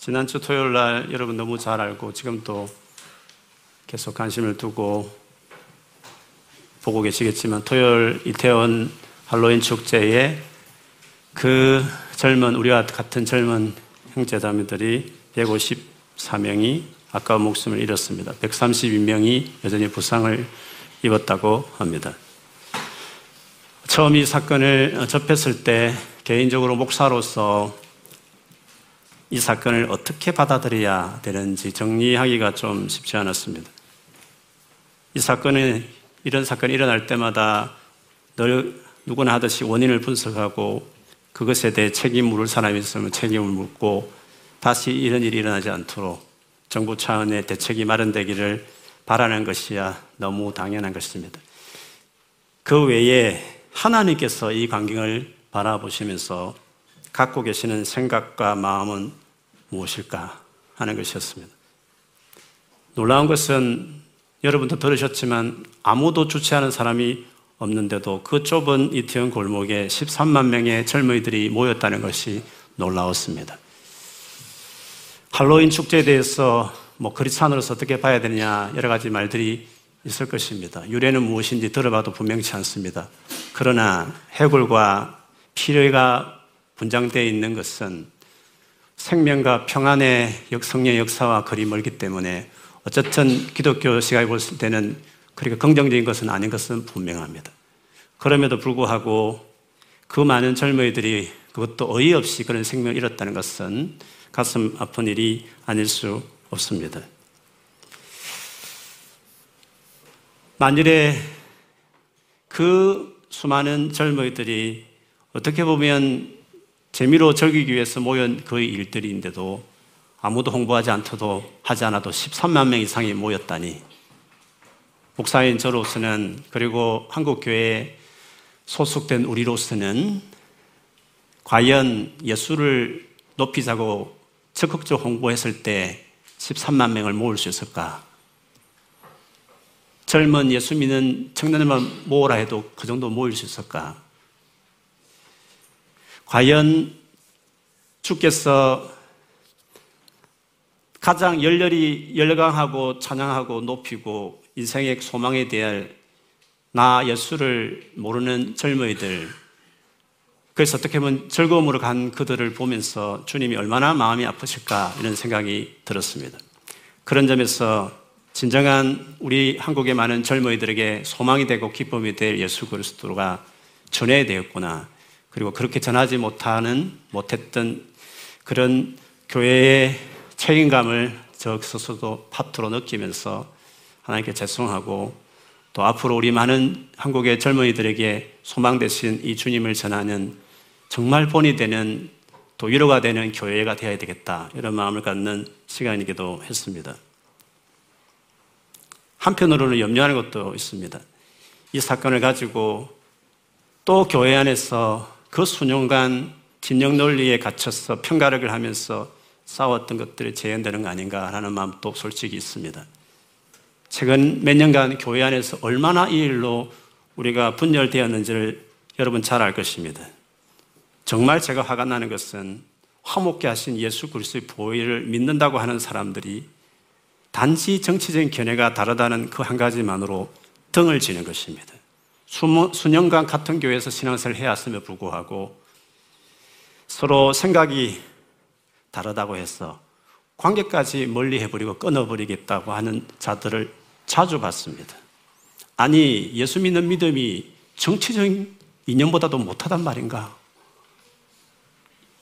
지난주 토요일 날 여러분 너무 잘 알고 지금도 계속 관심을 두고 보고 계시겠지만 토요일 이태원 할로윈 축제에 그 젊은 우리와 같은 젊은 형제자매들이 154명이 아까운 목숨을 잃었습니다. 132명이 여전히 부상을 입었다고 합니다. 처음 이 사건을 접했을 때 개인적으로 목사로서 이 사건을 어떻게 받아들여야 되는지 정리하기가 좀 쉽지 않았습니다. 이 사건은 이런 사건이 일어날 때마다 늘 누구나 하듯이 원인을 분석하고 그것에 대해 책임 물을 사람이 있으면 책임을 묻고 다시 이런 일이 일어나지 않도록 정부 차원의 대책이 마련되기를 바라는 것이야 너무 당연한 것입니다. 그 외에 하나님께서 이 광경을 바라보시면서 갖고 계시는 생각과 마음은 무엇일까 하는 것이었습니다. 놀라운 것은 여러분도 들으셨지만 아무도 주최하는 사람이 없는데도 그 좁은 이태원 골목에 13만 명의 젊은이들이 모였다는 것이 놀라웠습니다. 할로윈 축제에 대해서 뭐 크리스찬으로서 어떻게 봐야 되느냐 여러 가지 말들이 있을 것입니다. 유래는 무엇인지 들어봐도 분명치 않습니다. 그러나 해골과 피뢰가 분장되어 있는 것은 생명과 평안의 성령 역사와 거리 멀기 때문에 어쨌든 기독교 시각에 봤을 때는 그렇게 긍정적인 것은 아닌 것은 분명합니다. 그럼에도 불구하고 그 많은 젊은이들이 그것도 어이없이 그런 생명을 잃었다는 것은 가슴 아픈 일이 아닐 수 없습니다. 만일에 그 수많은 젊은이들이 어떻게 보면 재미로 즐기기 위해서 모인 그 일들인데도 아무도 홍보하지 않더도 하지 않아도 13만 명 이상이 모였다니 목사인 저로서는 그리고 한국 교회에 소속된 우리로서는 과연 예수를 높이자고 적극적 홍보했을 때 13만 명을 모을 수 있을까? 젊은 예수 믿는 청년들만 모으라 해도 그 정도 모일 수 있을까? 과연 주께서 가장 열렬히 열광하고 찬양하고 높이고 인생의 소망에 대한 나 예수를 모르는 젊은이들 그래서 어떻게 보면 즐거움으로 간 그들을 보면서 주님이 얼마나 마음이 아프실까 이런 생각이 들었습니다. 그런 점에서 진정한 우리 한국의 많은 젊은이들에게 소망이 되고 기쁨이 될 예수 그리스도가 전해야 되었구나. 그리고 그렇게 전하지 못하는 못했던 그런 교회의 책임감을 저 스스로도 파트로 느끼면서 하나님께 죄송하고 또 앞으로 우리 많은 한국의 젊은이들에게 소망 되신 이 주님을 전하는 정말 본이 되는 또 위로가 되는 교회가 되어야 되겠다 이런 마음을 갖는 시간이기도 했습니다. 한편으로는 염려하는 것도 있습니다. 이 사건을 가지고 또 교회 안에서 그 수년간 진영 논리에 갇혀서 평가력을 하면서 싸웠던 것들이 재현되는 거 아닌가 하는 마음도 솔직히 있습니다. 최근 몇 년간 교회 안에서 얼마나 이 일로 우리가 분열되었는지를 여러분 잘 알 것입니다. 정말 제가 화가 나는 것은 화목케 하신 예수 그리스도의 보혈을 믿는다고 하는 사람들이 단지 정치적인 견해가 다르다는 그 한 가지만으로 등을 지는 것입니다. 수년간 같은 교회에서 신앙생활을 해왔음에 불구하고 서로 생각이 다르다고 해서 관계까지 멀리 해버리고 끊어버리겠다고 하는 자들을 자주 봤습니다. 아니, 예수 믿는 믿음이 정치적인 인연보다도 못하단 말인가?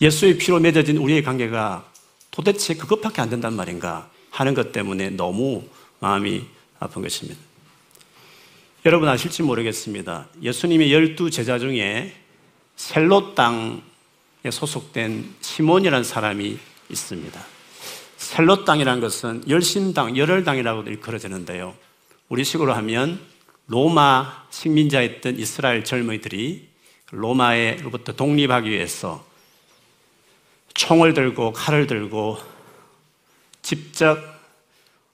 예수의 피로 맺어진 우리의 관계가 도대체 그것밖에 안 된단 말인가? 하는 것 때문에 너무 마음이 아픈 것입니다. 여러분 아실지 모르겠습니다. 예수님의 열두 제자 중에 셀로 땅 소속된 시몬이라는 사람이 있습니다. 셀로 땅이라는 것은 열심당, 열혈당이라고도 일컬어지는데요. 우리 식으로 하면 로마 식민자였던 이스라엘 젊은이들이 로마에로부터 독립하기 위해서 총을 들고 칼을 들고 직접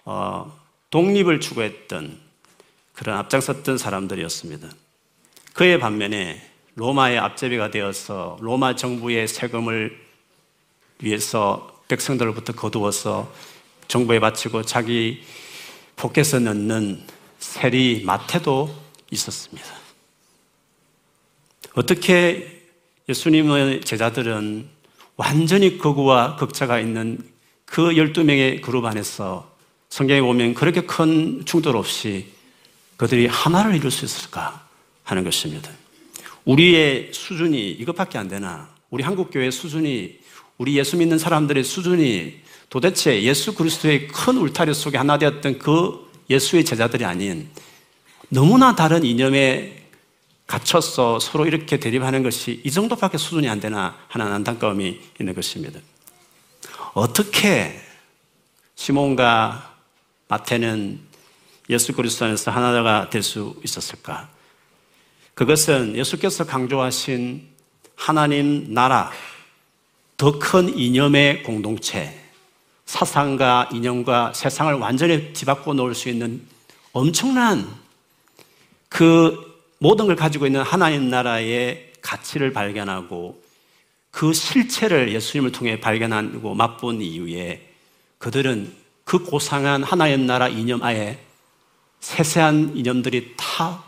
어, 독립을 추구했던 그런 앞장섰던 사람들이었습니다. 그의 반면에 로마의 앞제비가 되어서 로마 정부의 세금을 위해서 백성들로부터 거두어서 정부에 바치고 자기 포켓에 넣는 세리 마태도 있었습니다. 어떻게 예수님의 제자들은 완전히 거구와 극자가 있는 그 12명의 그룹 안에서 성경에 보면 그렇게 큰 충돌 없이 그들이 하나를 이룰 수 있을까 하는 것입니다. 우리의 수준이 이것밖에 안 되나? 우리 한국교회 수준이 우리 예수 믿는 사람들의 수준이 도대체 예수 그리스도의 큰 울타리 속에 하나 되었던 그 예수의 제자들이 아닌 너무나 다른 이념에 갇혀서 서로 이렇게 대립하는 것이 이 정도밖에 수준이 안 되나 하는 안타까움이 있는 것입니다. 어떻게 시몬과 마태는 예수 그리스도 안에서 하나가 될 수 있었을까? 그것은 예수께서 강조하신 하나님 나라, 더 큰 이념의 공동체, 사상과 이념과 세상을 완전히 뒤바꿔 놓을 수 있는 엄청난 그 모든 걸 가지고 있는 하나님 나라의 가치를 발견하고 그 실체를 예수님을 통해 발견하고 맛본 이후에 그들은 그 고상한 하나님 나라 이념 아에 세세한 이념들이 다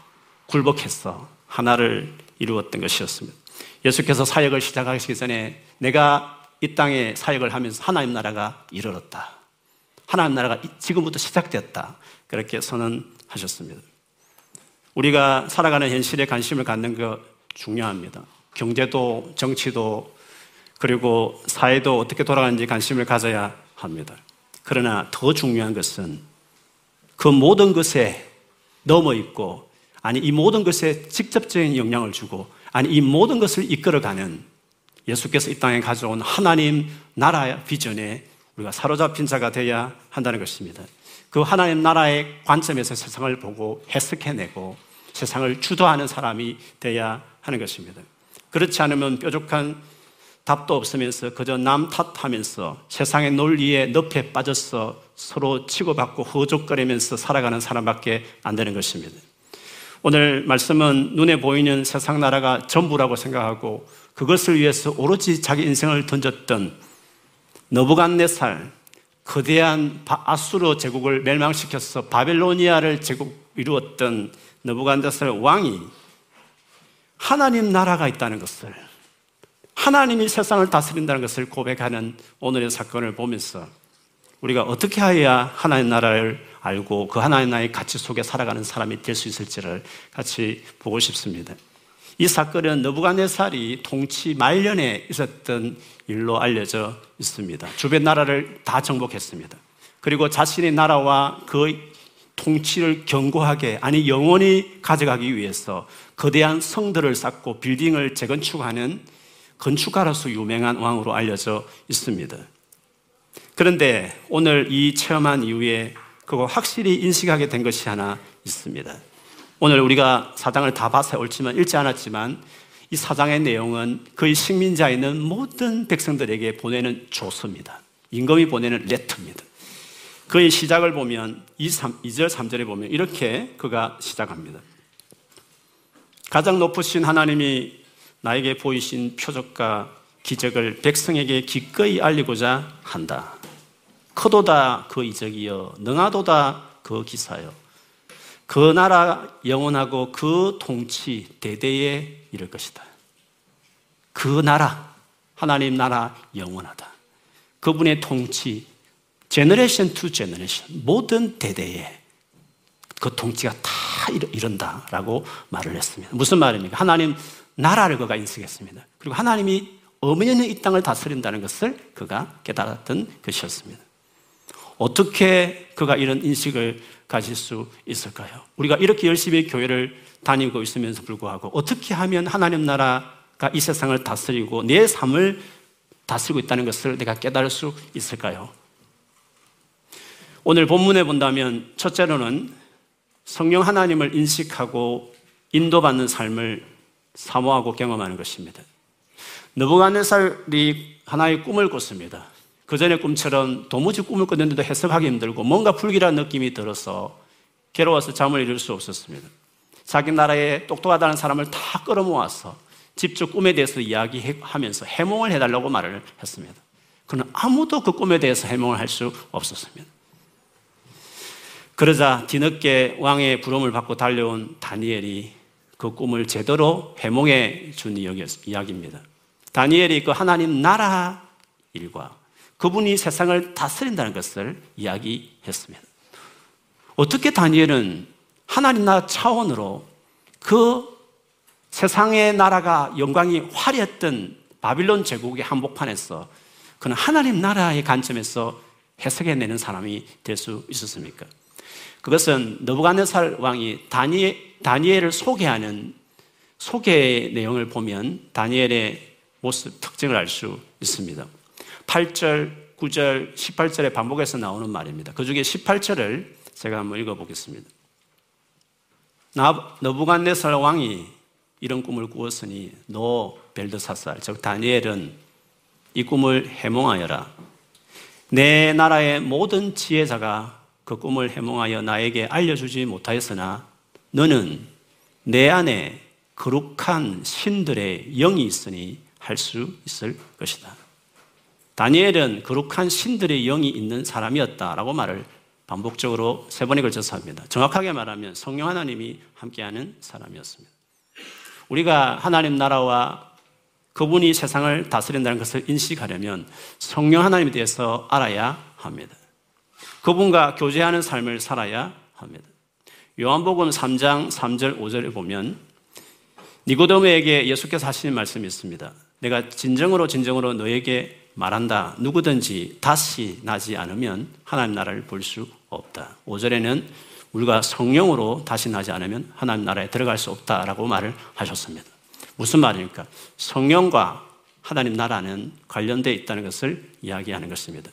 굴복해서 하나를 이루었던 것이었습니다. 예수께서 사역을 시작하시기 전에 내가 이 땅에 사역을 하면서 하나님 나라가 이르렀다. 하나님 나라가 지금부터 시작되었다. 그렇게 선언하셨습니다. 우리가 살아가는 현실에 관심을 갖는 것 중요합니다. 경제도 정치도 그리고 사회도 어떻게 돌아가는지 관심을 가져야 합니다. 그러나 더 중요한 것은 그 모든 것에 넘어 있고 아니 이 모든 것에 직접적인 영향을 주고 아니 이 모든 것을 이끌어가는 예수께서 이 땅에 가져온 하나님 나라 비전에 우리가 사로잡힌 자가 되어야 한다는 것입니다. 그 하나님 나라의 관점에서 세상을 보고 해석해내고 세상을 주도하는 사람이 되어야 하는 것입니다. 그렇지 않으면 뾰족한 답도 없으면서 그저 남 탓하면서 세상의 논리에 늪에 빠져서 서로 치고받고 허족거리면서 살아가는 사람밖에 안 되는 것입니다. 오늘 말씀은 눈에 보이는 세상 나라가 전부라고 생각하고 그것을 위해서 오로지 자기 인생을 던졌던 너부갓네살 거대한 아수르 제국을 멸망시켜서 바벨로니아를 제국 이루었던 너부갓네살 왕이 하나님 나라가 있다는 것을 하나님이 세상을 다스린다는 것을 고백하는 오늘의 사건을 보면서 우리가 어떻게 해야 하나님 나라를 알고 그 하나님 나라의 가치 속에 살아가는 사람이 될 수 있을지를 같이 보고 싶습니다. 이 사건은 너부갓네살이 통치 말년에 있었던 일로 알려져 있습니다. 주변 나라를 다 정복했습니다. 그리고 자신의 나라와 그 통치를 견고하게 아니 영원히 가져가기 위해서 거대한 성들을 쌓고 빌딩을 재건축하는 건축가로서 유명한 왕으로 알려져 있습니다. 그런데 오늘 이 체험한 이후에 그거 확실히 인식하게 된 것이 하나 있습니다. 오늘 우리가 사장을 다 봐서 옳지만 읽지 않았지만 이 사장의 내용은 그의 식민자에 있는 모든 백성들에게 보내는 조서입니다. 임금이 보내는 레터입니다. 그의 시작을 보면 2, 3, 2절, 3절에 보면 이렇게 그가 시작합니다. 가장 높으신 하나님이 나에게 보이신 표적과 기적을 백성에게 기꺼이 알리고자 한다. 크도다 그 이적이여, 능하도다 그 기사여. 그 나라 영원하고 그 통치 대대에 이를 것이다. 그 나라, 하나님 나라 영원하다. 그분의 통치, generation to generation, 모든 대대에 그 통치가 다 이른다라고 말을 했습니다. 무슨 말입니까? 하나님 나라를 그가 인식했습니다. 그리고 하나님이 어머니는 이 땅을 다스린다는 것을 그가 깨달았던 것이었습니다. 어떻게 그가 이런 인식을 가질 수 있을까요? 우리가 이렇게 열심히 교회를 다니고 있으면서 불구하고 어떻게 하면 하나님 나라가 이 세상을 다스리고 내 삶을 다스리고 있다는 것을 내가 깨달을 수 있을까요? 오늘 본문에 본다면 첫째로는 성령 하나님을 인식하고 인도받는 삶을 사모하고 경험하는 것입니다. 느부갓네살이 하나의 꿈을 꿨습니다. 그 전의 꿈처럼 도무지 꿈을 꿨는데도 해석하기 힘들고 뭔가 불길한 느낌이 들어서 괴로워서 잠을 이룰 수 없었습니다. 자기 나라에 똑똑하다는 사람을 다 끌어모아서 직접 꿈에 대해서 이야기하면서 해몽을 해달라고 말을 했습니다. 그는 아무도 그 꿈에 대해서 해몽을 할 수 없었습니다. 그러자 뒤늦게 왕의 부름을 받고 달려온 다니엘이 그 꿈을 제대로 해몽해 준 이야기입니다. 다니엘이 그 하나님 나라 일과 그분이 세상을 다스린다는 것을 이야기했습니다. 어떻게 다니엘은 하나님 나라 차원으로 그 세상의 나라가 영광이 화려했던 바빌론 제국의 한복판에서 그는 하나님 나라의 관점에서 해석해내는 사람이 될 수 있었습니까? 그것은 너부갓네살 왕이 다니엘, 다니엘을 소개하는 소개 내용을 보면 다니엘의 모습 특징을 알 수 있습니다. 8절, 9절, 18절에 반복해서 나오는 말입니다. 그 중에 18절을 제가 한번 읽어보겠습니다. 너부갓네살 왕이 이런 꿈을 꾸었으니 너 벨드사살 즉 다니엘은 이 꿈을 해몽하여라. 내 나라의 모든 지혜자가 그 꿈을 해몽하여 나에게 알려주지 못하였으나 너는 내 안에 거룩한 신들의 영이 있으니 할 수 있을 것이다. 다니엘은 거룩한 신들의 영이 있는 사람이었다라고 말을 반복적으로 세 번에 걸쳐서 합니다. 정확하게 말하면 성령 하나님이 함께하는 사람이었습니다. 우리가 하나님 나라와 그분이 세상을 다스린다는 것을 인식하려면 성령 하나님에 대해서 알아야 합니다. 그분과 교제하는 삶을 살아야 합니다. 요한복음 3장 3절 5절에 보면 니고데모에게 예수께서 하시는 말씀이 있습니다. 내가 진정으로 진정으로 너에게 말한다. 누구든지 다시 나지 않으면 하나님 나라를 볼 수 없다. 5절에는 우리가 성령으로 다시 나지 않으면 하나님 나라에 들어갈 수 없다라고 말을 하셨습니다. 무슨 말입니까? 성령과 하나님 나라는 관련되어 있다는 것을 이야기하는 것입니다.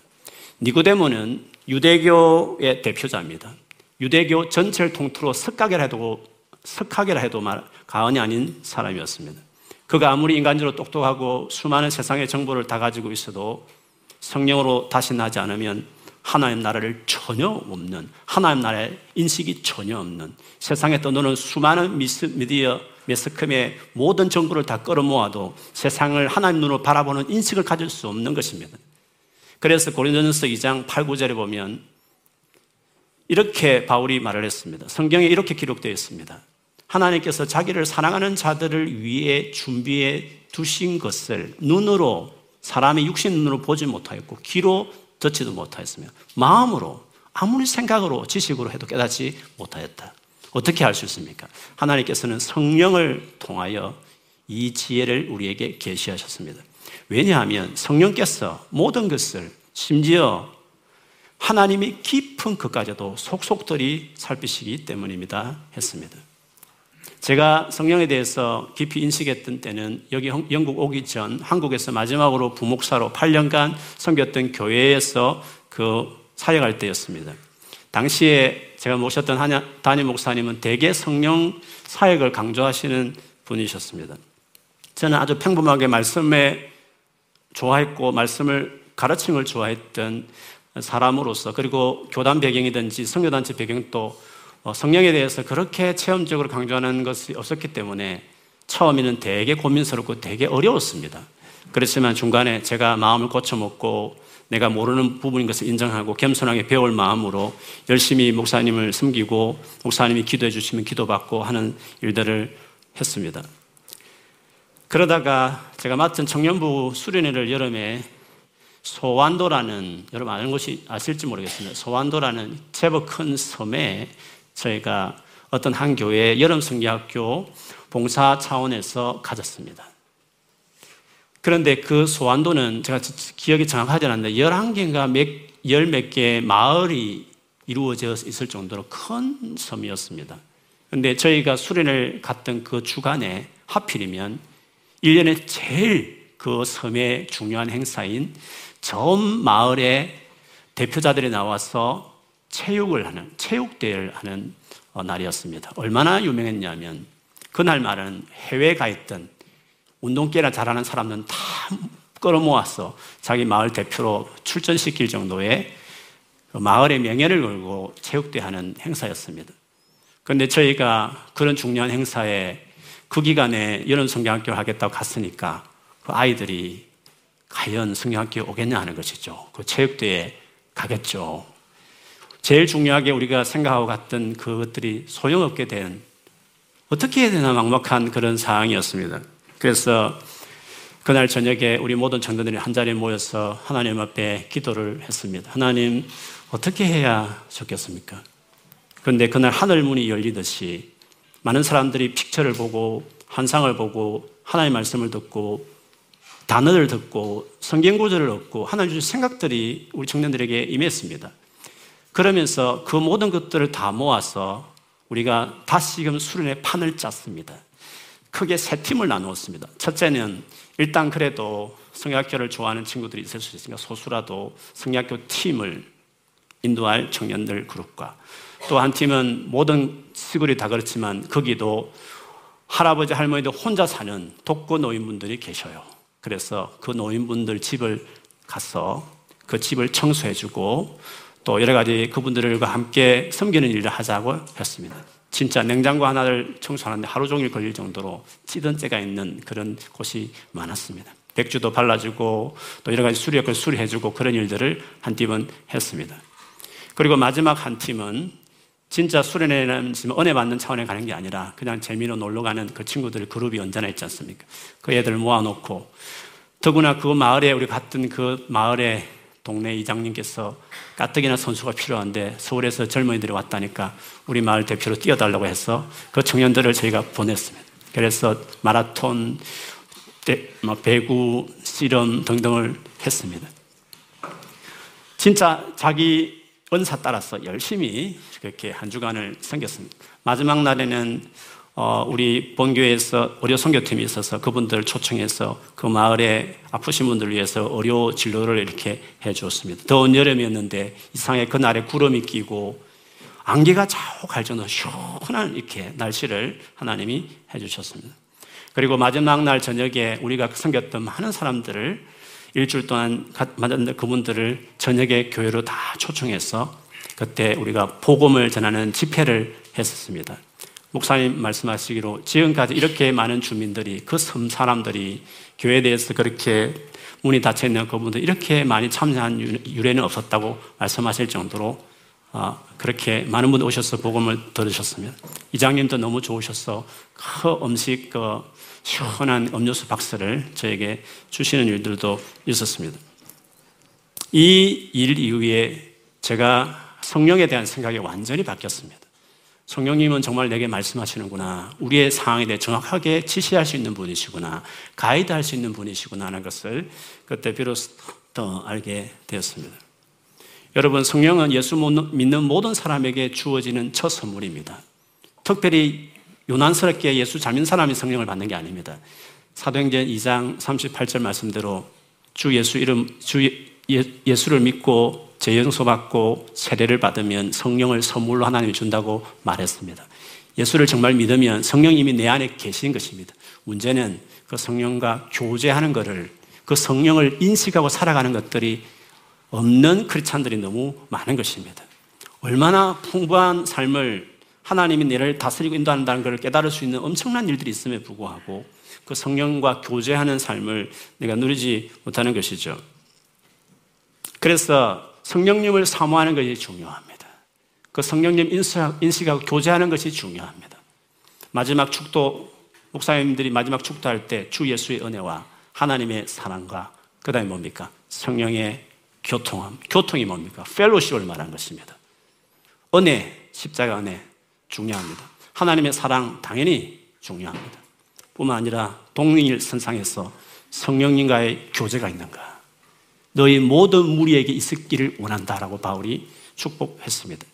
니고데모는 유대교의 대표자입니다. 유대교 전체를 통틀어 석가게라 해도 석학이라 해도 말 가언이 아닌 사람이었습니다. 그가 아무리 인간적으로 똑똑하고 수많은 세상의 정보를 다 가지고 있어도 성령으로 다시 나지 않으면 하나님 나라를 전혀 없는 하나님 나라의 인식이 전혀 없는 세상에 떠도는 수많은 미스, 미디어 매스컴의 모든 정보를 다 끌어모아도 세상을 하나님 눈으로 바라보는 인식을 가질 수 없는 것입니다. 그래서 고린도전서 2장 8, 9절에 보면 이렇게 바울이 말을 했습니다. 성경에 이렇게 기록되어 있습니다. 하나님께서 자기를 사랑하는 자들을 위해 준비해 두신 것을 눈으로 사람의 육신 눈으로 보지 못하였고 귀로 듣지도 못하였으며 마음으로 아무리 생각으로 지식으로 해도 깨닫지 못하였다. 어떻게 할수 있습니까? 하나님께서는 성령을 통하여 이 지혜를 우리에게 계시하셨습니다. 왜냐하면 성령께서 모든 것을 심지어 하나님이 깊은 것까지도 속속들이 살피시기 때문입니다. 했습니다. 제가 성령에 대해서 깊이 인식했던 때는 여기 영국 오기 전 한국에서 마지막으로 부목사로 8년간 섬겼던 교회에서 그 사역할 때였습니다. 당시에 제가 모셨던 담임 목사님은 대개 성령 사역을 강조하시는 분이셨습니다. 저는 아주 평범하게 말씀에 좋아했고 말씀을 가르침을 좋아했던 사람으로서 그리고 교단 배경이든지 성교단체 배경도 어, 성령에 대해서 그렇게 체험적으로 강조하는 것이 없었기 때문에 처음에는 되게 고민스럽고 되게 어려웠습니다. 그렇지만 중간에 제가 마음을 고쳐먹고 내가 모르는 부분인 것을 인정하고 겸손하게 배울 마음으로 열심히 목사님을 섬기고 목사님이 기도해 주시면 기도받고 하는 일들을 했습니다. 그러다가 제가 맡은 청년부 수련회를 여름에 소완도라는 여러분 아는 곳이 아실지 모르겠습니다. 소완도라는 제법 큰 섬에 저희가 어떤 한 교회 여름 성기학교 봉사 차원에서 가졌습니다. 그런데 그 소환도는 제가 기억이 정확하지 않는데 11개인가 몇, 열몇 개의 마을이 이루어져 있을 정도로 큰 섬이었습니다. 그런데 저희가 수련을 갔던 그 주간에 하필이면 1년에 제일 그 섬의 중요한 행사인 전 마을의 대표자들이 나와서 체육을 하는, 체육대회를 하는 어, 날이었습니다. 얼마나 유명했냐면, 그날 말은 해외에 가 있던 운동계나 잘하는 사람들은 다 끌어모아서 자기 마을 대표로 출전시킬 정도의 그 마을의 명예를 걸고 체육대회 하는 행사였습니다. 그런데 저희가 그런 중요한 행사에 그 기간에 여름 성경학교를 하겠다고 갔으니까 그 아이들이 과연 성경학교에 오겠냐 하는 것이죠. 그 체육대회에 가겠죠. 제일 중요하게 우리가 생각하고 갔던 그것들이 소용없게 된 어떻게 해야 되나 막막한 그런 상황이었습니다. 그래서 그날 저녁에 우리 모든 청년들이 한 자리에 모여서 하나님 앞에 기도를 했습니다. 하나님, 어떻게 해야 좋겠습니까? 그런데 그날 하늘 문이 열리듯이 많은 사람들이 픽처를 보고 환상을 보고 하나님의 말씀을 듣고 단어를 듣고 성경 구절을 얻고 하나님 주신 생각들이 우리 청년들에게 임했습니다. 그러면서 그 모든 것들을 다 모아서 우리가 다시금 수련의 판을 짰습니다. 크게 세 팀을 나누었습니다. 첫째는 일단 그래도 성약교를 좋아하는 친구들이 있을 수 있으니까 소수라도 성약교 팀을 인도할 청년들 그룹과 또 한 팀은 모든 시골이 다 그렇지만 거기도 할아버지 할머니들 혼자 사는 독거 노인분들이 계셔요. 그래서 그 노인분들 집을 가서 그 집을 청소해주고 또 여러 가지 그분들과 함께 섬기는 일을 하자고 했습니다. 진짜 냉장고 하나를 청소하는데 하루 종일 걸릴 정도로 찌든 때가 있는 그런 곳이 많았습니다. 백주도 발라주고 또 여러 가지 수리역을 수리해주고 그런 일들을 한 팀은 했습니다. 그리고 마지막 한 팀은 진짜 수련회는 지금 은혜 받는 차원에 가는 게 아니라 그냥 재미로 놀러 가는 그 친구들 그룹이 언제나 있지 않습니까? 그 애들 모아놓고 더구나 그 마을에 우리 갔던 그 마을에 동네 이장님께서 가뜩이나 선수가 필요한데 서울에서 젊은이들이 왔다니까 우리 마을 대표로 뛰어달라고 해서 그 청년들을 저희가 보냈습니다. 그래서 마라톤, 뭐 배구, 씨름 등등을 했습니다. 진짜 자기 은사 따라서 열심히 그렇게 한 주간을 섬겼습니다. 마지막 날에는 어, 우리 본교에서 의료 선교팀이 있어서 그분들 초청해서 그 마을에 아프신 분들 위해서 의료 진료를 이렇게 해 주었습니다. 더운 여름이었는데 이상하게 그날에 구름이 끼고 안개가 자욱할 정도로 시원한 이렇게 날씨를 하나님이 해 주셨습니다. 그리고 마지막 날 저녁에 우리가 섬겼던 많은 사람들을 일주일 동안 만났던 그분들을 저녁에 교회로 다 초청해서 그때 우리가 복음을 전하는 집회를 했었습니다. 목사님 말씀하시기로 지금까지 이렇게 많은 주민들이 그 섬 사람들이 교회에 대해서 그렇게 문이 닫혀 있는 그분들 이렇게 많이 참여한 유래는 없었다고 말씀하실 정도로 어, 그렇게 많은 분들 오셔서 복음을 들으셨으면 이장님도 너무 좋으셔서 그 음식 그 시원한 음료수 박스를 저에게 주시는 일들도 있었습니다. 이 일 이후에 제가 성령에 대한 생각이 완전히 바뀌었습니다. 성령님은 정말 내게 말씀하시는구나. 우리의 상황에 대해 정확하게 지시할 수 있는 분이시구나. 가이드 할 수 있는 분이시구나 하는 것을 그때 비로소 더 알게 되었습니다. 여러분, 성령은 예수 믿는 모든 사람에게 주어지는 첫 선물입니다. 특별히 요난스럽게 예수 잘 믿는 사람이 성령을 받는 게 아닙니다. 사도행전 2장 38절 말씀대로 주 예수 이름, 주 예, 예수를 믿고 재영소 받고 세례를 받으면 성령을 선물로 하나님이 준다고 말했습니다. 예수를 정말 믿으면 성령님이 내 안에 계신 것입니다. 문제는 그 성령과 교제하는 것을 그 성령을 인식하고 살아가는 것들이 없는 크리스찬들이 너무 많은 것입니다. 얼마나 풍부한 삶을 하나님이 내를 다스리고 인도한다는 것을 깨달을 수 있는 엄청난 일들이 있음에 불구하고 그 성령과 교제하는 삶을 내가 누리지 못하는 것이죠. 그래서 성령님을 사모하는 것이 중요합니다. 그 성령님 인식하고 교제하는 것이 중요합니다. 마지막 축도, 목사님들이 마지막 축도할 때 주 예수의 은혜와 하나님의 사랑과 그 다음에 뭡니까? 성령의 교통함. 교통이 뭡니까? 펠로시를 말한 것입니다. 은혜, 십자가 은혜 중요합니다. 하나님의 사랑 당연히 중요합니다. 뿐만 아니라 동일 선상에서 성령님과의 교제가 있는가? 너희 모든 무리에게 있었기를 원한다라고 바울이 축복했습니다.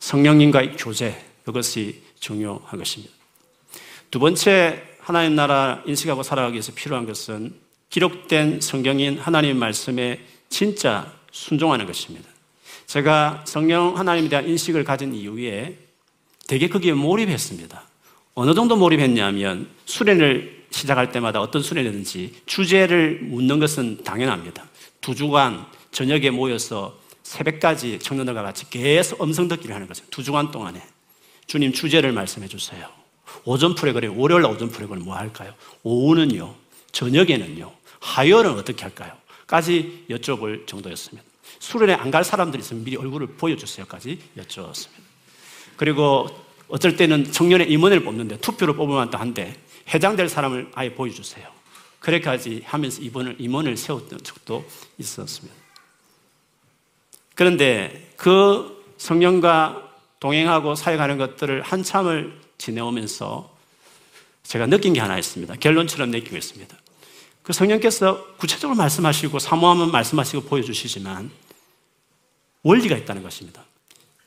성령님과의 교제, 그것이 중요한 것입니다. 두 번째, 하나님 나라 인식하고 살아가기 위해서 필요한 것은 기록된 성경인 하나님의 말씀에 진짜 순종하는 것입니다. 제가 성령 하나님에 대한 인식을 가진 이후에 되게 거기에 몰입했습니다. 어느 정도 몰입했냐면 수련을 시작할 때마다 어떤 수련이든지 주제를 묻는 것은 당연합니다. 두 주간 저녁에 모여서 새벽까지 청년들과 같이 계속 음성 듣기를 하는 거죠. 두 주간 동안에. 주님 주제를 말씀해 주세요. 오전 프레그램, 월요일 오전 프레그램 뭐 할까요? 오후는요, 저녁에는요, 화요일은 어떻게 할까요? 까지 여쭤볼 정도였습니다. 수련회 안갈 사람들이 있으면 미리 얼굴을 보여주세요까지 여쭈었습니다. 그리고 어쩔 때는 청년의 임원을 뽑는데 투표를 뽑으면 한데 회장될 사람을 아예 보여주세요. 그렇게까지 하면서 임원을, 임원을 세웠던 적도 있었습니다. 그런데 그 성령과 동행하고 사역하는 것들을 한참을 지내오면서 제가 느낀 게 하나 있습니다. 결론처럼 느끼고 있습니다. 그 성령께서 구체적으로 말씀하시고 사모하면 말씀하시고 보여주시지만 원리가 있다는 것입니다.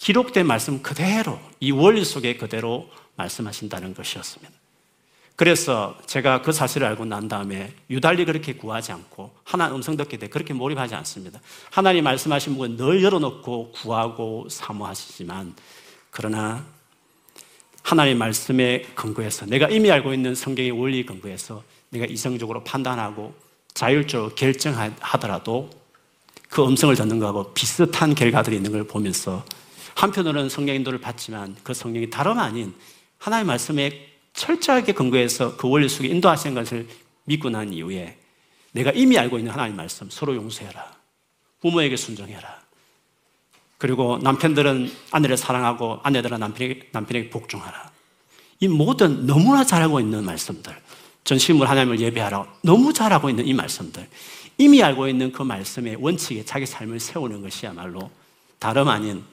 기록된 말씀 그대로 이 원리 속에 그대로 말씀하신다는 것이었습니다. 그래서 제가 그 사실을 알고 난 다음에 유달리 그렇게 구하지 않고 하나 음성 듣게 돼 그렇게 몰입하지 않습니다. 하나님 말씀하신 부분 늘 열어놓고 구하고 사모하시지만 그러나 하나님 말씀에 근거해서 내가 이미 알고 있는 성경의 원리 근거해서 내가 이성적으로 판단하고 자율적으로 결정하더라도 그 음성을 듣는 것하고 비슷한 결과들이 있는 걸 보면서 한편으로는 성령 인도를 받지만 그 성령이 다름 아닌 하나님의 말씀에 철저하게 근거해서 그 원리 속에 인도하시는 것을 믿고 난 이후에 내가 이미 알고 있는 하나님의 말씀 서로 용서해라. 부모에게 순종해라. 그리고 남편들은 아내를 사랑하고 아내들은 남편에게, 남편에게 복종하라. 이 모든 너무나 잘하고 있는 말씀들. 전시물 하나님을 예배하라. 너무 잘하고 있는 이 말씀들. 이미 알고 있는 그 말씀의 원칙에 자기 삶을 세우는 것이야말로 다름 아닌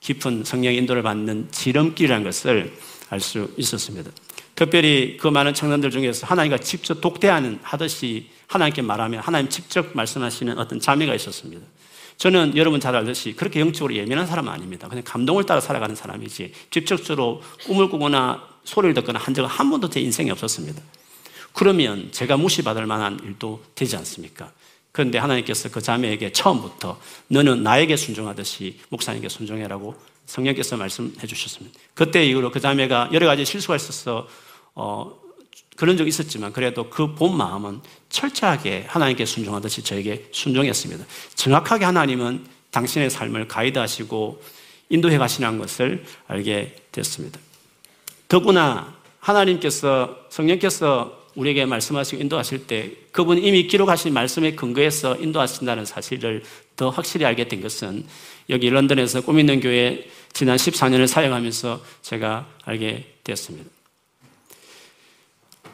깊은 성령 인도를 받는 지름길이라는 것을 알 수 있었습니다. 특별히 그 많은 청년들 중에서 하나님과 직접 독대하는 하듯이 하나님께 말하면 하나님 직접 말씀하시는 어떤 자매가 있었습니다. 저는 여러분 잘 알듯이 그렇게 영적으로 예민한 사람은 아닙니다. 그냥 감동을 따라 살아가는 사람이지 직접적으로 꿈을 꾸거나 소리를 듣거나 한 적은 한 번도 제 인생에 없었습니다. 그러면 제가 무시받을 만한 일도 되지 않습니까? 그런데 하나님께서 그 자매에게 처음부터 너는 나에게 순종하듯이 목사님께 순종해라고 성령께서 말씀해 주셨습니다. 그때 이후로 그 자매가 여러 가지 실수가 있어서 어, 그런 적이 있었지만 그래도 그 본 마음은 철저하게 하나님께 순종하듯이 저에게 순종했습니다. 정확하게 하나님은 당신의 삶을 가이드하시고 인도해 가시는 것을 알게 됐습니다. 더구나 하나님께서 성령께서 우리에게 말씀하시고 인도하실 때 그분이 이미 기록하신 말씀에 근거해서 인도하신다는 사실을 더 확실히 알게 된 것은 여기 런던에서 꿈 있는 교회 지난 14년을 사용하면서 제가 알게 되었습니다.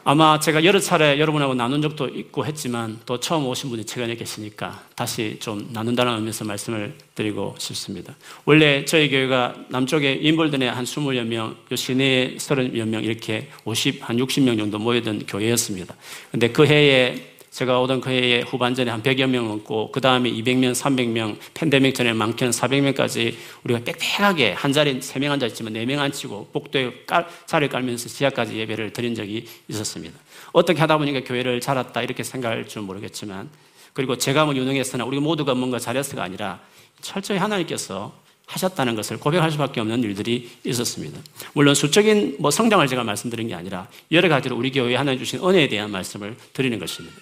아마 제가 여러 차례 여러분하고 나눈 적도 있고 했지만 또 처음 오신 분이 최근에 계시니까 다시 좀 나눈다는 의미에서 말씀을 드리고 싶습니다. 원래 저희 교회가 남쪽에 인볼든에 한 20여 명, 시내에 30여 명 이렇게 50, 한 60명 정도 모여든 교회였습니다. 근데 그 해에 제가 오던 그 해에 후반전에 한 100여 명 넘고 그 다음에 200명, 300명, 팬데믹 전에 많게는 400명까지 우리가 빽빽하게 한 자리 3명 앉아있지만 4명 앉히고 복도에 깔, 자리를 깔면서 지하까지 예배를 드린 적이 있었습니다. 어떻게 하다 보니까 교회를 잘했다 이렇게 생각할 줄 모르겠지만 그리고 제가 뭐 유능했으나 우리 모두가 뭔가 잘했어가 아니라 철저히 하나님께서 하셨다는 것을 고백할 수밖에 없는 일들이 있었습니다. 물론 수적인 뭐 성장을 제가 말씀드린 게 아니라 여러 가지로 우리 교회에 하나님 주신 은혜에 대한 말씀을 드리는 것입니다.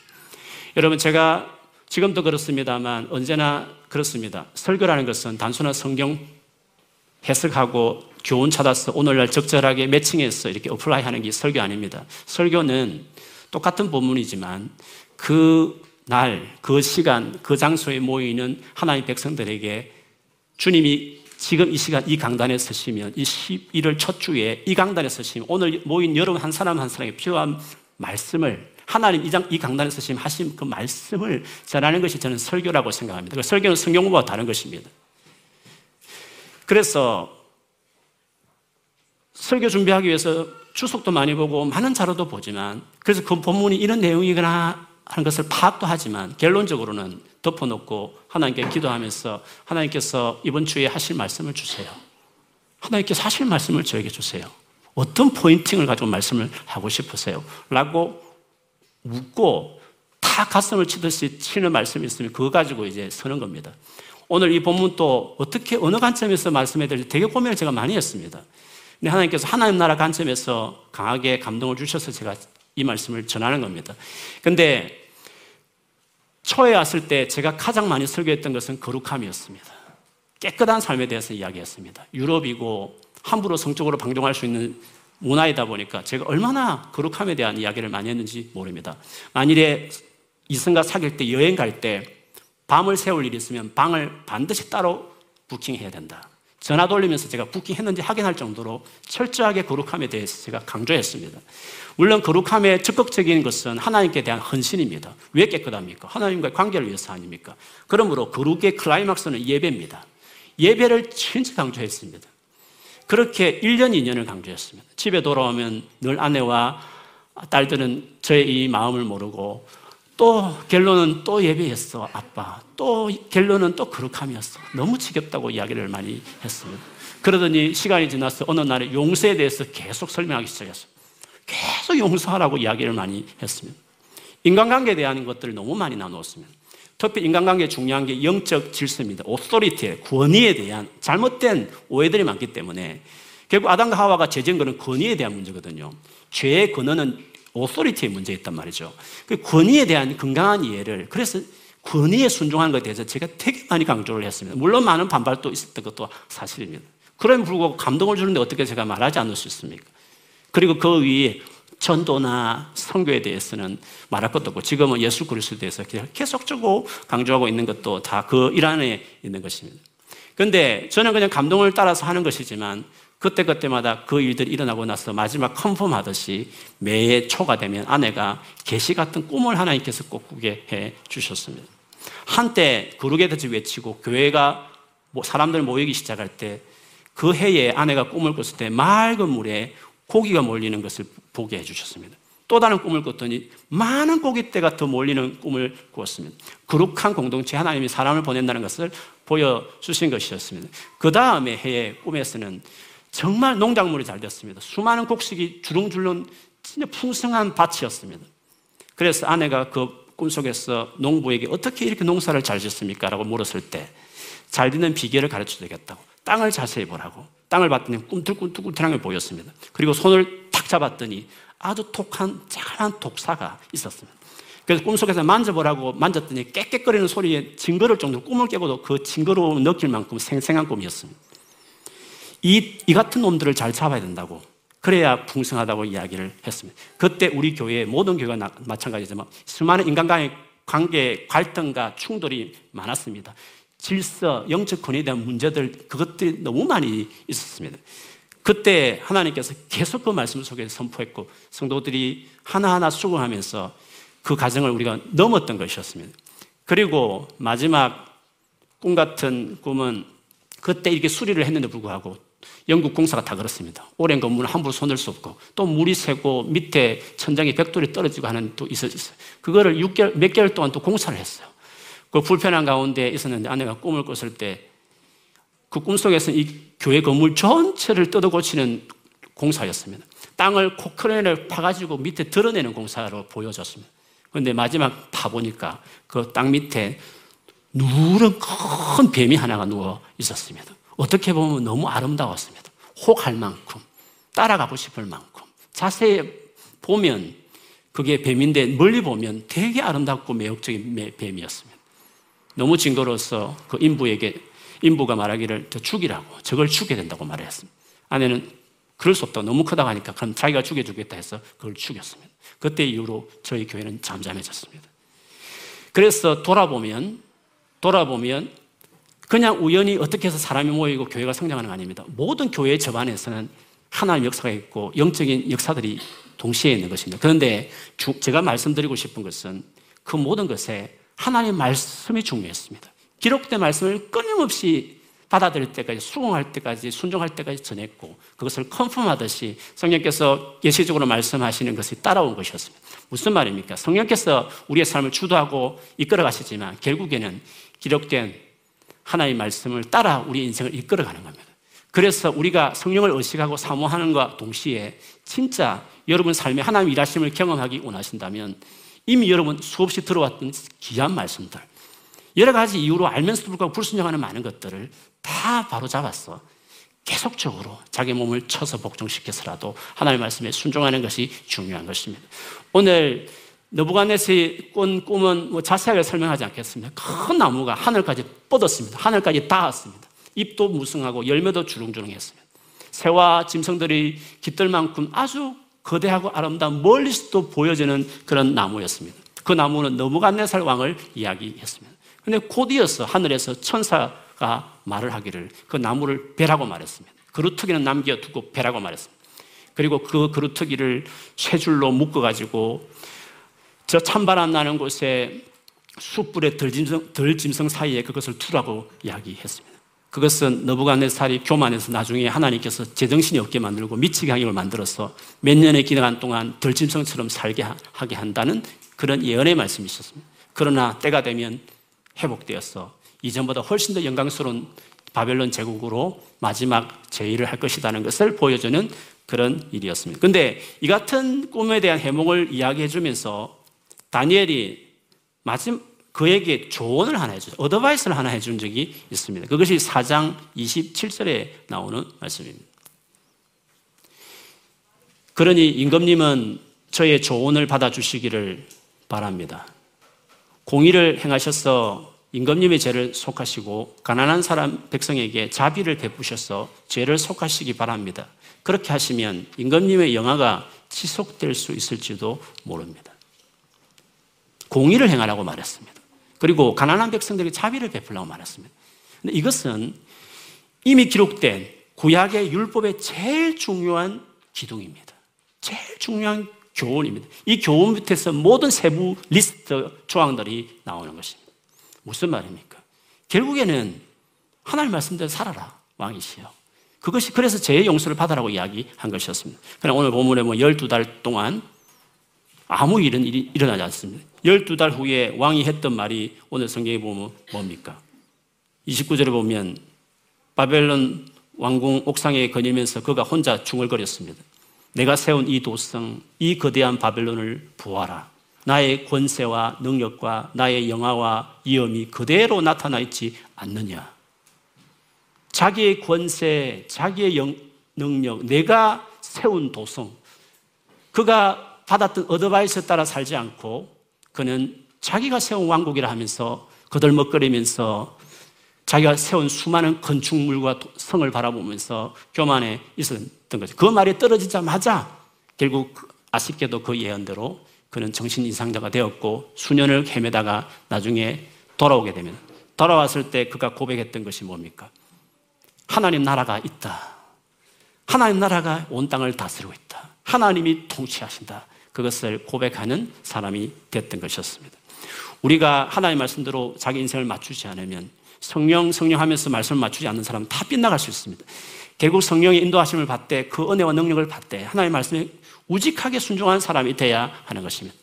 여러분, 제가 지금도 그렇습니다만 언제나 그렇습니다. 설교라는 것은 단순한 성경 해석하고 교훈 찾아서 오늘날 적절하게 matching해서 이렇게 apply 하는 게 설교 아닙니다. 설교는 똑같은 본문이지만 그 날, 그 시간, 그 장소에 모이는 하나님 백성들에게 주님이 지금 이 시간 이 강단에 서시면 이 11월 첫 주에 이 강단에 서시면 오늘 모인 여러분 한 사람 한 사람에게 필요한 말씀을 하나님 이, 장, 이 강단에 서심 하신 그 말씀을 전하는 것이 저는 설교라고 생각합니다. 그 설교는 성경 공부와 다른 것입니다. 그래서 설교 준비하기 위해서 주석도 많이 보고 많은 자료도 보지만 그래서 그 본문이 이런 내용이거나 하는 것을 파악도 하지만 결론적으로는 덮어놓고 하나님께 기도하면서 하나님께서 이번 주에 하실 말씀을 주세요. 하나님께서 하실 말씀을 저에게 주세요. 어떤 포인팅을 가지고 말씀을 하고 싶으세요? 라고 묻고 다 가슴을 치듯이 치는 말씀이 있으면 그거 가지고 이제 서는 겁니다. 오늘 이 본문 또 어떻게 어느 관점에서 말씀해 드릴지 되게 고민을 제가 많이 했습니다. 근데 하나님께서 하나님 나라 관점에서 강하게 감동을 주셔서 제가 이 말씀을 전하는 겁니다. 근데 초에 왔을 때 제가 가장 많이 설교했던 것은 거룩함이었습니다. 깨끗한 삶에 대해서 이야기했습니다. 유럽이고 함부로 성적으로 방종할 수 있는 문화이다 보니까 제가 얼마나 거룩함에 대한 이야기를 많이 했는지 모릅니다. 만일에 이성과 사귈 때 여행 갈 때 밤을 세울 일이 있으면 방을 반드시 따로 부킹해야 된다. 전화 돌리면서 제가 부킹했는지 확인할 정도로 철저하게 거룩함에 대해서 제가 강조했습니다. 물론 거룩함의 적극적인 것은 하나님께 대한 헌신입니다. 왜 깨끗합니까? 하나님과의 관계를 위해서 아닙니까? 그러므로 거룩의 클라이막스는 예배입니다. 예배를 진짜 강조했습니다. 그렇게 1년, 2년을 강조했습니다. 집에 돌아오면 늘 아내와 딸들은 저의 이 마음을 모르고 또 결론은 또 예배했어, 아빠. 또 결론은 또 거룩함이었어. 너무 지겹다고 이야기를 많이 했습니다. 그러더니 시간이 지나서 어느 날에 용서에 대해서 계속 설명하기 시작했어요. 계속 용서하라고 이야기를 많이 했습니다. 인간관계에 대한 것들을 너무 많이 나누었습니다. 특히 인간관계에 중요한 게 영적 질서입니다. 오소리티, 권위에 대한 잘못된 오해들이 많기 때문에 결국 아담과 하와가 제정 거는 권위에 대한 문제거든요. 죄의 근원은 오소리티의 문제였단 말이죠. 그 권위에 대한 건강한 이해를 그래서 권위에 순종하는 것에 대해서 제가 되게 많이 강조를 했습니다. 물론 많은 반발도 있었던 것도 사실입니다. 그럼에도 불구하고 감동을 주는데 어떻게 제가 말하지 않을 수 있습니까? 그리고 그 위에 전도나 선교에 대해서는 말할 것도 없고 지금은 예수 그리스도에 대해서 계속적으로 강조하고 있는 것도 다 그일 안에 있는 것입니다. 그런데 저는 그냥 감동을 따라서 하는 것이지만 그때그때마다 그 일들이 일어나고 나서 마지막 컨펌 하듯이 매해 초가 되면 아내가 계시 같은 꿈을 하나님께서 꼭 꾸게 해 주셨습니다. 한때 거룩에 대해 외치고 교회가 뭐 사람들 모이기 시작할 때 그 해에 아내가 꿈을 꿨을 때 맑은 물에 고기가 몰리는 것을 보게 해 주셨습니다. 또 다른 꿈을 꿨더니 많은 고깃대가 더 몰리는 꿈을 꾸었습니다. 거룩한 공동체 하나님이 사람을 보낸다는 것을 보여주신 것이었습니다. 그 다음에 해에 꿈에서는 정말 농작물이 잘 됐습니다. 수많은 곡식이 주렁주렁 진짜 풍성한 밭이었습니다. 그래서 아내가 그 꿈속에서 농부에게 어떻게 이렇게 농사를 잘 짓습니까? 라고 물었을 때 잘 되는 비결을 가르쳐 주겠다고 땅을 자세히 보라고 땅을 봤더니 꿈틀꿈틀꿈틀한 게 보였습니다. 그리고 손을 탁 잡았더니 아주 톡한 작은 독사가 있었습니다. 그래서 꿈속에서 만져보라고 만졌더니 깨끗거리는 소리에 징그러울 정도로 꿈을 깨고도 그 징그러움 느낄 만큼 생생한 꿈이었습니다. 이, 이 같은 놈들을 잘 잡아야 된다고. 그래야 풍성하다고 이야기를 했습니다. 그때 우리 교회 모든 교회가 마찬가지지만 수많은 인간간의 관계 갈등과 충돌이 많았습니다. 질서, 영적 권위에 대한 문제들 그것들이 너무 많이 있었습니다. 그때 하나님께서 계속 그 말씀 속에 선포했고 성도들이 하나하나 수긍하면서 그 과정을 우리가 넘었던 것이었습니다. 그리고 마지막 꿈 같은 꿈은 그때 이렇게 수리를 했는데 불구하고 영국 공사가 다 그렇습니다. 오랜 건물은 함부로 손댈 수 없고 또 물이 새고 밑에 천장에 벽돌이 떨어지고 하는 또 있었어요. 그거를 6개월, 몇 개월 동안 또 공사를 했어요. 그 불편한 가운데 있었는데 아내가 꿈을 꿨을 때 그 꿈속에서 이 교회 건물 전체를 뜯어 고치는 공사였습니다. 땅을 코크레인을 파가지고 밑에 드러내는 공사로 보여졌습니다. 그런데 마지막 파보니까 그 땅 밑에 누런 큰 뱀이 하나가 누워 있었습니다. 어떻게 보면 너무 아름다웠습니다. 혹할 만큼, 따라가고 싶을 만큼. 자세히 보면 그게 뱀인데 멀리 보면 되게 아름답고 매력적인 뱀이었습니다. 너무 징그러워서 그 인부에게 인부가 말하기를 저 죽이라고 저걸 죽여야 된다고 말했습니다. 아내는 그럴 수 없다고 너무 크다고 하니까 그럼 자기가 죽여주겠다 해서 그걸 죽였습니다. 그때 이후로 저희 교회는 잠잠해졌습니다. 그래서 돌아보면 돌아보면 그냥 우연히 어떻게 해서 사람이 모이고 교회가 성장하는 거 아닙니다. 모든 교회의 접안에서는 하나님 역사가 있고 영적인 역사들이 동시에 있는 것입니다. 그런데 주, 제가 말씀드리고 싶은 것은 그 모든 것에 하나님 말씀이 중요했습니다. 기록된 말씀을 끊임없이 받아들일 때까지 수긍할 때까지 순종할 때까지 전했고 그것을 컨펌하듯이 성령께서 예시적으로 말씀하시는 것이 따라온 것이었습니다. 무슨 말입니까? 성령께서 우리의 삶을 주도하고 이끌어 가시지만 결국에는 기록된 하나의 말씀을 따라 우리 인생을 이끌어 가는 겁니다. 그래서 우리가 성령을 의식하고 사모하는 것 동시에 진짜 여러분 삶에 하나님 일하심을 경험하기 원하신다면 이미 여러분 수없이 들어왔던 귀한 말씀들 여러 가지 이유로 알면서도 불구하고 불순종하는 많은 것들을 다 바로 잡았어. 계속적으로 자기 몸을 쳐서 복종시켜서라도 하나님의 말씀에 순종하는 것이 중요한 것입니다. 오늘 너부갓네스의 꾼 꿈은 뭐 자세하게 설명하지 않겠습니다. 큰 나무가 하늘까지 뻗었습니다. 하늘까지 닿았습니다. 잎도 무성하고 열매도 주렁주렁했습니다. 새와 짐승들이 깃들 만큼 아주 거대하고 아름다운 멀리서도 보여지는 그런 나무였습니다. 그 나무는 너부갓네살 왕을 이야기했습니다. 근데 곧 이어서 하늘에서 천사가 말을 하기를 그 나무를 배라고 말했습니다. 그루터기는 남겨두고 배라고 말했습니다. 그리고 그 그루터기를 쇠 줄로 묶어가지고 저 찬바람 나는 곳에 숯불의 덜짐승, 덜짐승 사이에 그것을 두라고 이야기했습니다. 그것은 너부갓네살이 교만해서 나중에 하나님께서 제정신이 없게 만들고 미치게 하게 만들어서 몇 년의 기간 동안 덜짐승처럼 살게 하게 한다는 그런 예언의 말씀이 있었습니다. 그러나 때가 되면 회복되어서 이전보다 훨씬 더 영광스러운 바벨론 제국으로 마지막 제의를 할 것이라는 것을 보여주는 그런 일이었습니다. 근데 이 같은 꿈에 대한 해몽을 이야기해 주면서 다니엘이 마지막 그에게 조언을 하나 해주죠. 어드바이스를 하나 해준 적이 있습니다. 그것이 4장 27절에 나오는 말씀입니다. 그러니 임금님은 저의 조언을 받아주시기를 바랍니다. 공의를 행하셔서 임금님의 죄를 속하시고 가난한 사람 백성에게 자비를 베푸셔서 죄를 속하시기 바랍니다. 그렇게 하시면 임금님의 영화가 지속될 수 있을지도 모릅니다. 공의를 행하라고 말했습니다. 그리고 가난한 백성들에게 자비를 베풀라고 말했습니다. 근데 이것은 이미 기록된 구약의 율법의 제일 중요한 기둥입니다. 제일 중요한 교훈입니다. 이 교훈 밑에서 모든 세부 리스트 조항들이 나오는 것입니다. 무슨 말입니까? 결국에는 하나님 말씀대로 살아라. 왕이시여. 그것이 그래서 제 용서를 받아라고 이야기한 것이었습니다. 그러나 오늘 본문에 뭐 12달 동안 아무 일은 일어나지 않습니다. 12달 후에 왕이 했던 말이 오늘 성경에 보면 뭡니까? 29절에 보면 바벨론 왕궁 옥상에 거니면서 그가 혼자 중얼거렸습니다. 내가 세운 이 도성, 이 거대한 바벨론을 부하라. 나의 권세와 능력과 나의 영화와 위엄이 그대로 나타나 있지 않느냐. 자기의 권세, 자기의 영, 능력, 내가 세운 도성, 그가 받았던 어드바이스에 따라 살지 않고 그는 자기가 세운 왕국이라 하면서 거들먹거리면서 자기가 세운 수많은 건축물과 성을 바라보면서 교만에 있었던 거죠. 그 말이 떨어지자마자 결국 아쉽게도 그 예언대로 그는 정신 이상자가 되었고 수년을 헤매다가 나중에 돌아오게 되면 돌아왔을 때 그가 고백했던 것이 뭡니까? 하나님 나라가 있다. 하나님 나라가 온 땅을 다스리고 있다. 하나님이 통치하신다. 그것을 고백하는 사람이 됐던 것이었습니다. 우리가 하나님 말씀대로 자기 인생을 맞추지 않으면 성령, 성령 하면서 말씀을 맞추지 않는 사람은 다 빗나갈 수 있습니다. 결국 성령의 인도하심을 받되 그 은혜와 능력을 받되 하나님 말씀에 우직하게 순종한 사람이 돼야 하는 것입니다.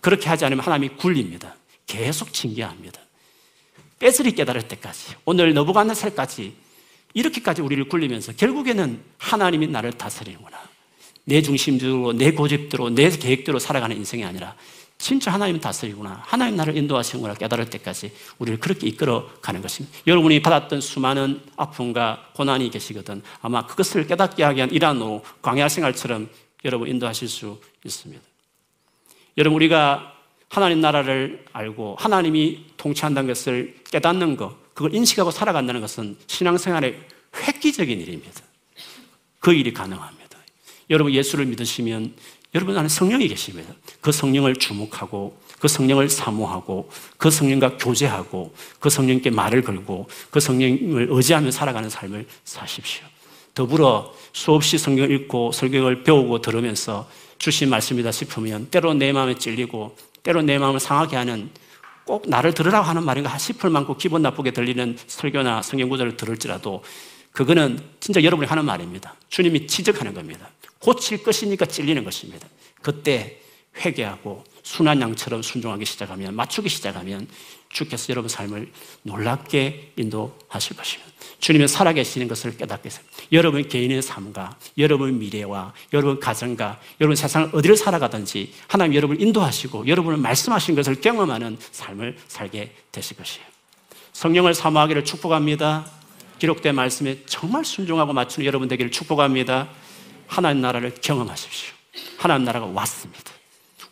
그렇게 하지 않으면 하나님이 굴립니다. 계속 징계합니다. 뺏으리 깨달을 때까지 오늘 너부갓네살까지 이렇게까지 우리를 굴리면서 결국에는 하나님이 나를 다스리는구나. 내 중심적으로, 내 고집대로, 내 계획대로 살아가는 인생이 아니라 진짜 하나님 다스리구나. 하나님 나를 인도하시는구나 깨달을 때까지 우리를 그렇게 이끌어 가는 것입니다. 여러분이 받았던 수많은 아픔과 고난이 계시거든 아마 그것을 깨닫게 하기 위한 일환으로 광야 생활처럼 여러분 인도하실 수 있습니다. 여러분 우리가 하나님 나라를 알고 하나님이 통치한다는 것을 깨닫는 것, 그걸 인식하고 살아간다는 것은 신앙생활의 획기적인 일입니다. 그 일이 가능합니다. 여러분 예수를 믿으시면 여러분 안에 성령이 계십니다. 그 성령을 주목하고 그 성령을 사모하고 그 성령과 교제하고 그 성령께 말을 걸고 그 성령을 의지하며 살아가는 삶을 사십시오. 더불어 수없이 성경을 읽고 설교를 배우고 들으면서 주신 말씀이다 싶으면 때로 내 마음에 찔리고 때로 내 마음을 상하게 하는 꼭 나를 들으라고 하는 말인가 싶을 만큼 기분 나쁘게 들리는 설교나 성경 구절을 들을지라도 그거는 진짜 여러분이 하는 말입니다. 주님이 지적하는 겁니다. 고칠 것이니까 찔리는 것입니다. 그때 회개하고 순한 양처럼 순종하기 시작하면 맞추기 시작하면 주께서 여러분 삶을 놀랍게 인도하실 것입니다. 주님은 살아계시는 것을 깨닫게 됩니다. 여러분 개인의 삶과 여러분 미래와 여러분 가정과 여러분 세상을 어디를 살아가든지 하나님 여러분을 인도하시고 여러분을 말씀하신 것을 경험하는 삶을 살게 되실 것이에요. 성령을 사모하기를 축복합니다. 기록된 말씀에 정말 순종하고 맞추는 여러분 되기를 축복합니다. 하나님 나라를 경험하십시오. 하나님 나라가 왔습니다.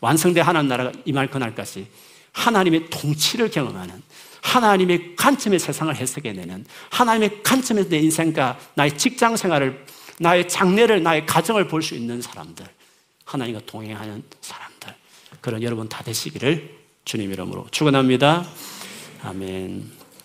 완성된 하나님 나라가 임할 그날까지 하나님의 통치를 경험하는 하나님의 관점의 세상을 해석해내는 하나님의 관점에서 내 인생과 나의 직장 생활을 나의 장래를 나의 가정을 볼 수 있는 사람들 하나님과 동행하는 사람들 그런 여러분 다 되시기를 주님 이름으로 축원합니다. 아멘.